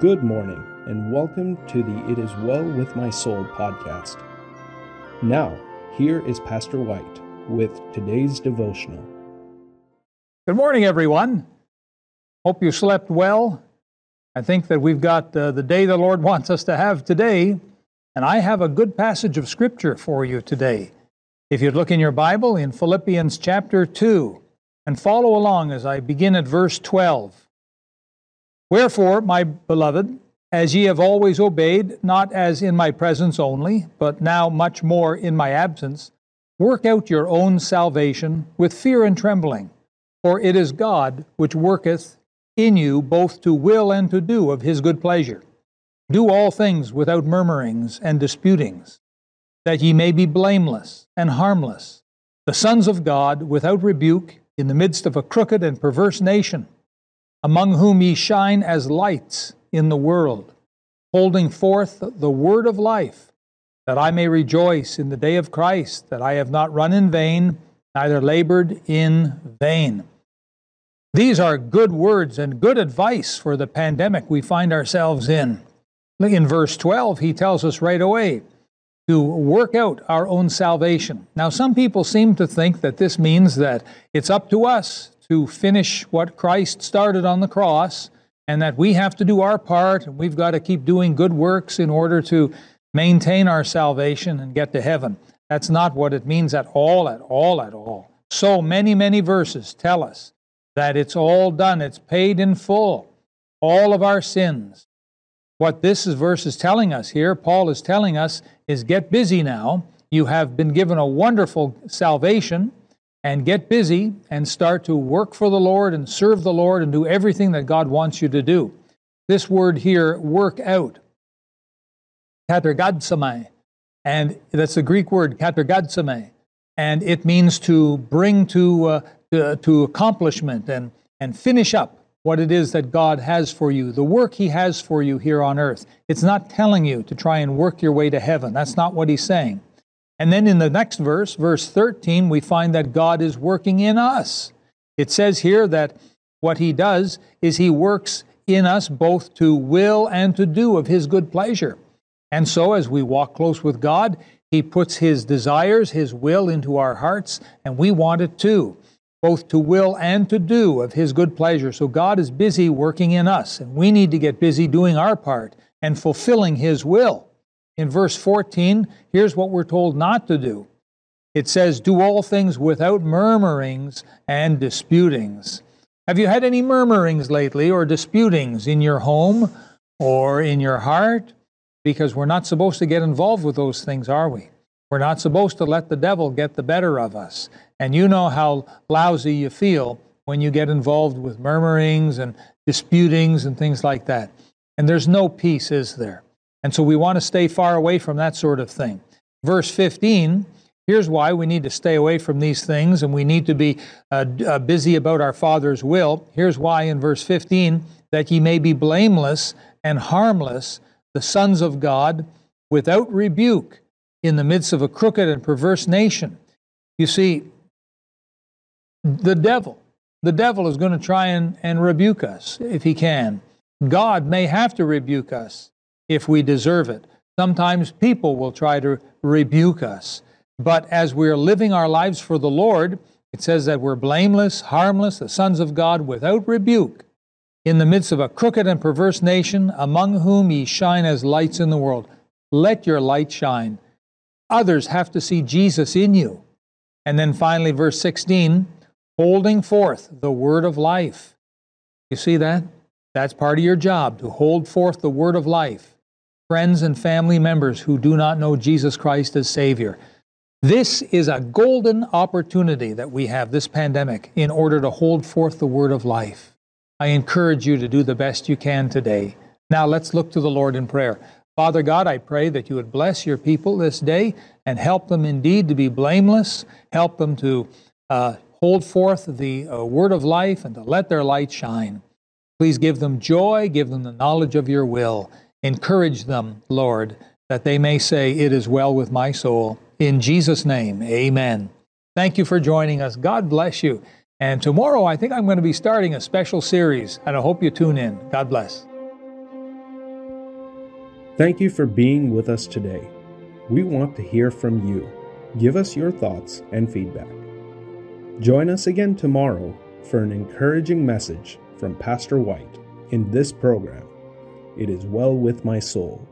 Good morning, and welcome to the It Is Well With My Soul podcast. Now, here is Pastor White with today's devotional. Good morning, everyone. Hope you slept well. I think that we've got uh, the day the Lord wants us to have today, and I have a good passage of Scripture for you today. If you'd look in your Bible in Philippians chapter 2 and follow along as I begin at verse 12. Wherefore, my beloved, as ye have always obeyed, not as in my presence only, but now much more in my absence, work out your own salvation with fear and trembling. For it is God which worketh in you both to will and to do of his good pleasure. Do all things without murmurings and disputings, that ye may be blameless and harmless, the sons of God without rebuke, in the midst of a crooked and perverse nation among whom ye shine as lights in the world, holding forth the word of life, that I may rejoice in the day of Christ, that I have not run in vain, neither labored in vain. These are good words and good advice for the pandemic we find ourselves in. In verse 12, he tells us right away to work out our own salvation. Now, some people seem to think that this means that it's up to us to finish what Christ started on the cross, and that we have to do our part, and we've got to keep doing good works in order to maintain our salvation and get to heaven. That's not what it means at all, at all, at all. So many, many verses tell us that it's all done, it's paid in full, all of our sins. What this verse is telling us here, Paul is telling us, is get busy now. You have been given a wonderful salvation and get busy and start to work for the Lord and serve the Lord and do everything that God wants you to do. This word here, work out, katergazomai, and that's the Greek word katergazomai, and it means to bring to, uh, to, to accomplishment and, and finish up what it is that God has for you, the work He has for you here on earth. It's not telling you to try and work your way to heaven. That's not what He's saying. And then in the next verse, verse 13, we find that God is working in us. It says here that what he does is he works in us both to will and to do of his good pleasure. And so as we walk close with God, he puts his desires, his will into our hearts, and we want it too, both to will and to do of his good pleasure. So God is busy working in us, and we need to get busy doing our part and fulfilling his will. In verse 14, here's what we're told not to do it says, Do all things without murmurings and disputings. Have you had any murmurings lately or disputings in your home or in your heart? Because we're not supposed to get involved with those things, are we? We're not supposed to let the devil get the better of us. And you know how lousy you feel when you get involved with murmurings and disputings and things like that. And there's no peace, is there? And so we want to stay far away from that sort of thing. Verse 15, here's why we need to stay away from these things and we need to be uh, uh, busy about our Father's will. Here's why in verse 15 that ye may be blameless and harmless, the sons of God, without rebuke in the midst of a crooked and perverse nation. You see, the devil, the devil is going to try and, and rebuke us if he can. God may have to rebuke us if we deserve it. Sometimes people will try to rebuke us. But as we're living our lives for the Lord, it says that we're blameless, harmless, the sons of God without rebuke, in the midst of a crooked and perverse nation, among whom ye shine as lights in the world. Let your light shine. Others have to see Jesus in you. And then finally, verse 16, holding forth the word of life. You see that? That's part of your job, to hold forth the word of life friends and family members who do not know Jesus Christ as Savior. This is a golden opportunity that we have, this pandemic, in order to hold forth the word of life. I encourage you to do the best you can today. Now let's look to the Lord in prayer. Father God, I pray that you would bless your people this day and help them indeed to be blameless, help them to uh, hold forth the uh, word of life and to let their light shine. Please give them joy, give them the knowledge of your will. Encourage them, Lord, that they may say, It is well with my soul. In Jesus' name, amen. Thank you for joining us. God bless you. And tomorrow, I think I'm going to be starting a special series, and I hope you tune in. God bless. Thank you for being with us today. We want to hear from you. Give us your thoughts and feedback. Join us again tomorrow for an encouraging message from Pastor White in this program. It is well with my soul.